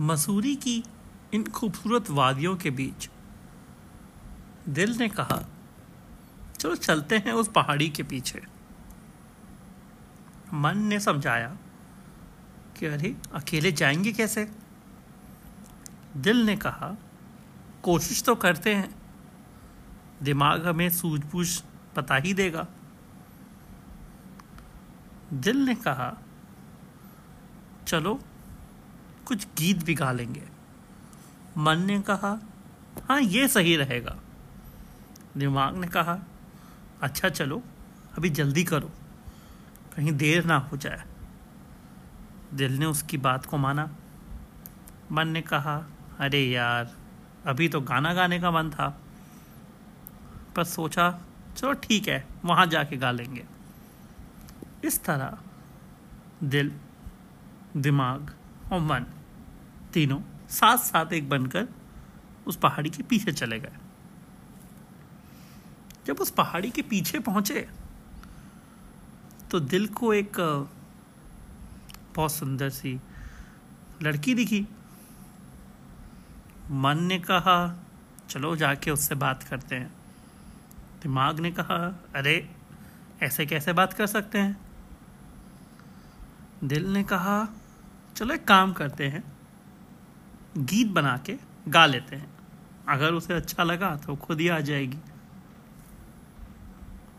मसूरी की इन खूबसूरत वादियों के बीच दिल ने कहा, चलो चलते हैं उस पहाड़ी के पीछे। मन ने समझाया कि, अरे, अकेले जाएँगे कैसे? दिल ने कहा, कोशिश तो करते हैं। दिमाग हमें सूझबूझ पता ही देगा। दिल ने कहा, चलो कुछ गीत भी गा लेंगे। मन ने कहा हाँ ये सही रहेगा। दिमाग ने कहा अच्छा चलो, अभी जल्दी करो, कहीं देर ना हो जाए। दिल ने उसकी बात को माना। मन ने कहा, अरे यार, अभी तो गाना गाने का मन था। पर सोचा, चलो ठीक है, वहाँ जाके गा लेंगे। इस तरह दिल, दिमाग और मन तीनों साथ साथ एक बनकर उस पहाड़ी के पीछे चले गए। जब उस पहाड़ी के पीछे पहुँचे तो दिल को एक, बहुत सुंदर सी लड़की दिखी। मन ने कहा, चलो जाके उससे बात करते हैं। दिमाग ने कहा, अरे, ऐसे कैसे बात कर सकते हैं? दिल ने कहा, चलो एक काम करते हैं गीत बना के गा लेते हैं। अगर उसे अच्छा लगा तो खुद ही आ जाएगी।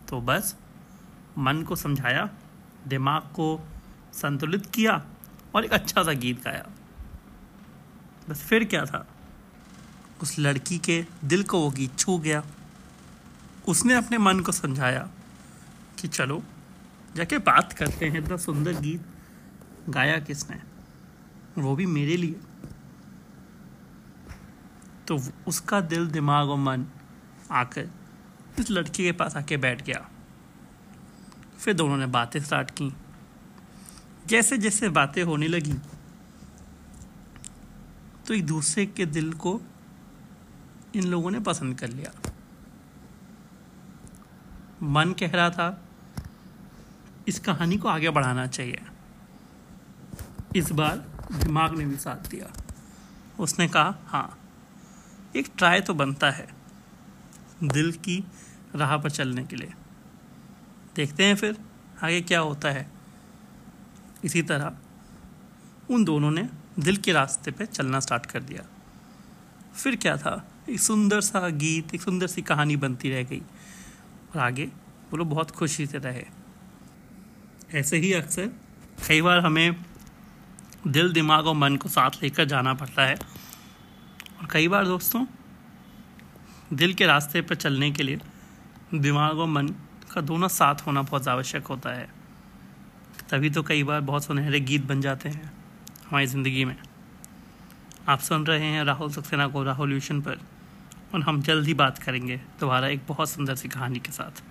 तो बस, मन को समझाया, दिमाग को संतुलित किया और एक अच्छा सा गीत गाया। बस फिर क्या था? उस लड़की के दिल को वो गीत छू गया। उसने अपने मन को समझाया कि चलो, जाके बात करते हैं इतना सुंदर गीत गाया किसने? वो भी मेरे लिए। तो उसका दिल, दिमाग और मन आकर इस लड़की के पास आके बैठ गया। फिर दोनों ने बातें स्टार्ट की। जैसे जैसे बातें होने लगी तो एक दूसरे के दिल को इन लोगों ने पसंद कर लिया। मन कह रहा था, इस कहानी को आगे बढ़ाना चाहिए। इस बार दिमाग ने भी साथ दिया। उसने कहा हाँ एक ट्राई तो बनता है दिल की राह पर चलने के लिए। देखते हैं फिर आगे क्या होता है। इसी तरह उन दोनों ने दिल के रास्ते पे चलना स्टार्ट कर दिया। फिर क्या था? एक सुंदर सा गीत, एक सुंदर सी कहानी बनती रह गई और आगे वो लोग बहुत खुशी से रहे। ऐसे ही अक्सर कई बार हमें दिल, दिमाग और मन को साथ लेकर जाना पड़ता है। और कई बार दोस्तों, दिल के रास्ते पर चलने के लिए दिमाग और मन का दोनों साथ होना बहुत आवश्यक होता है। तभी तो कई बार बहुत सुनहरे गीत बन जाते हैं हमारी ज़िंदगी में। आप सुन रहे हैं राहुल सक्सेना को राहुल यूशन पर, और हम जल्द ही बात करेंगे। दोबारा एक बहुत सुंदर सी कहानी के साथ।